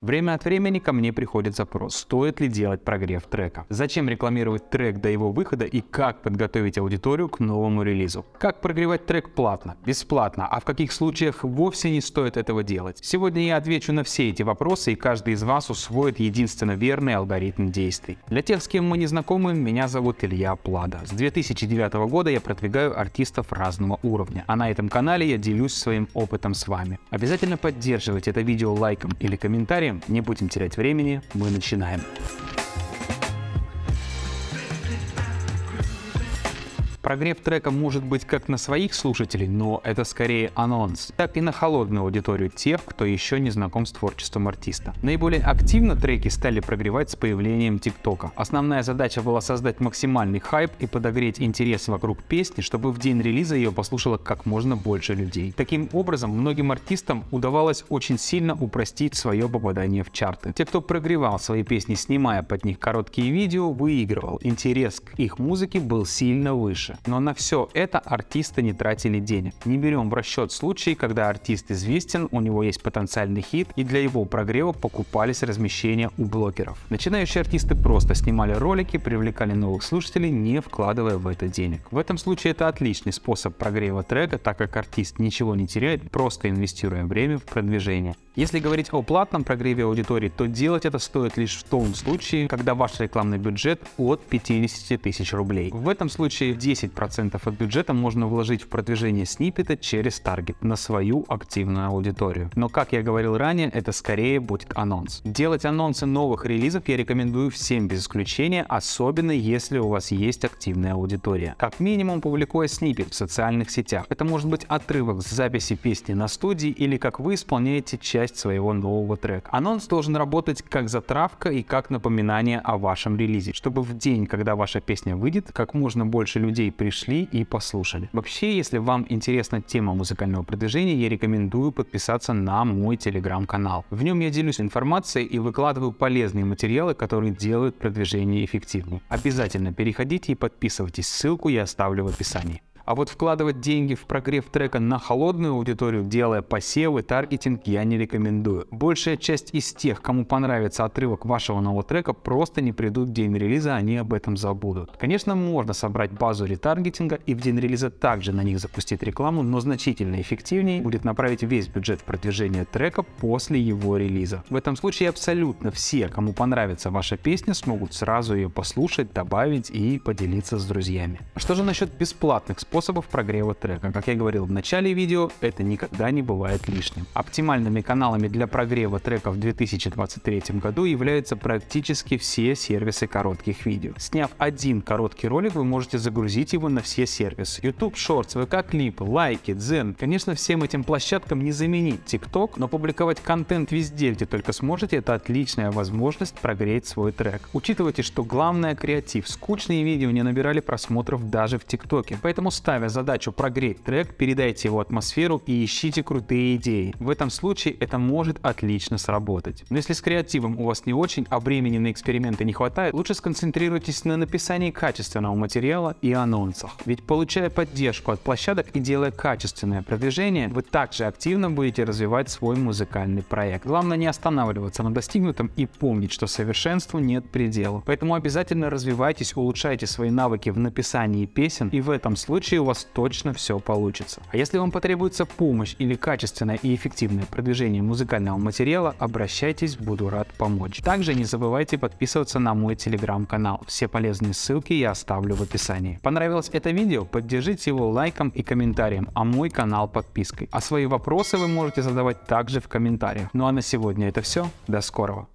Время от времени ко мне приходит запрос, стоит ли делать прогрев трека, зачем рекламировать трек до его выхода и как подготовить аудиторию к новому релизу. Как прогревать трек платно, бесплатно, а в каких случаях вовсе не стоит этого делать. Сегодня я отвечу на все эти вопросы и каждый из вас усвоит единственно верный алгоритм действий. Для тех, с кем мы не знакомы, меня зовут Илья Плада. С 2009 года я продвигаю артистов разного уровня, а на этом канале я делюсь своим опытом с вами. Обязательно поддерживайте это видео лайком или комментарием, не будем терять времени, мы начинаем. Прогрев трека может быть как на своих слушателей, но это скорее анонс, так и на холодную аудиторию тех, кто еще не знаком с творчеством артиста. Наиболее активно треки стали прогревать с появлением ТикТока. Основная задача была создать максимальный хайп и подогреть интерес вокруг песни, чтобы в день релиза ее послушало как можно больше людей. Таким образом, многим артистам удавалось очень сильно упростить свое попадание в чарты. Те, кто прогревал свои песни, снимая под них короткие видео, выигрывал. Интерес к их музыке был сильно выше. Но на все это артисты не тратили денег. Не берем в расчет случаи, когда артист известен, у него есть потенциальный хит, и для его прогрева покупались размещения у блогеров. Начинающие артисты просто снимали ролики, привлекали новых слушателей, не вкладывая в это денег. В этом случае это отличный способ прогрева трека, так как артист ничего не теряет, просто инвестируя время в продвижение. Если говорить о платном прогреве аудитории, то делать это стоит лишь в том случае, когда ваш рекламный бюджет от 50 тысяч рублей. В этом случае 10% от бюджета можно вложить в продвижение сниппета через таргет на свою активную аудиторию. Но, как я говорил ранее, это скорее будет анонс. Делать анонсы новых релизов я рекомендую всем без исключения, особенно если у вас есть активная аудитория. Как минимум публикуя сниппет в социальных сетях. Это может быть отрывок с записи песни на студии или как вы исполняете часть своего нового трека. Анонс должен работать как затравка и как напоминание о вашем релизе, чтобы в день, когда ваша песня выйдет, как можно больше людей пришли и послушали. Вообще, если вам интересна тема музыкального продвижения, я рекомендую подписаться на мой телеграм-канал. В нем я делюсь информацией и выкладываю полезные материалы, которые делают продвижение эффективнее. Обязательно переходите и подписывайтесь, ссылку я оставлю в описании. А вот вкладывать деньги в прогрев трека на холодную аудиторию, делая посевы, таргетинг, я не рекомендую. Большая часть из тех, кому понравится отрывок вашего нового трека, просто не придут в день релиза, они об этом забудут. Конечно, можно собрать базу ретаргетинга и в день релиза также на них запустить рекламу, но значительно эффективнее будет направить весь бюджет в продвижение трека после его релиза. В этом случае абсолютно все, кому понравится ваша песня, смогут сразу ее послушать, добавить и поделиться с друзьями. Что же насчет бесплатных способов способов прогрева трека. Как я говорил в начале видео, это никогда не бывает лишним. Оптимальными каналами для прогрева трека в 2023 году являются практически все сервисы коротких видео. Сняв один короткий ролик, вы можете загрузить его на все сервисы. YouTube Shorts, VK клипы, лайки, Zen. Конечно, всем этим площадкам не заменить TikTok, но публиковать контент везде, где только сможете, это отличная возможность прогреть свой трек. Учитывайте, что главное креатив. Скучные видео не набирали просмотров даже в ТикТоке, поэтому ставя задачу прогреть трек, передайте его атмосферу и ищите крутые идеи. В этом случае это может отлично сработать. Но если с креативом у вас не очень, а времени на эксперименты не хватает, лучше сконцентрируйтесь на написании качественного материала и анонсах. Ведь получая поддержку от площадок и делая качественное продвижение, вы также активно будете развивать свой музыкальный проект. Главное не останавливаться на достигнутом и помнить, что совершенству нет предела. Поэтому обязательно развивайтесь, улучшайте свои навыки в написании песен, и в этом случае случае у вас точно все получится. А если вам потребуется помощь или качественное и эффективное продвижение музыкального материала, обращайтесь, буду рад помочь. Также не забывайте подписываться на мой телеграм-канал. Все полезные ссылки я оставлю в описании. Понравилось это видео? Поддержите его лайком и комментарием, а мой канал подпиской. А свои вопросы вы можете задавать также в комментариях. Ну а на сегодня это все. До скорого.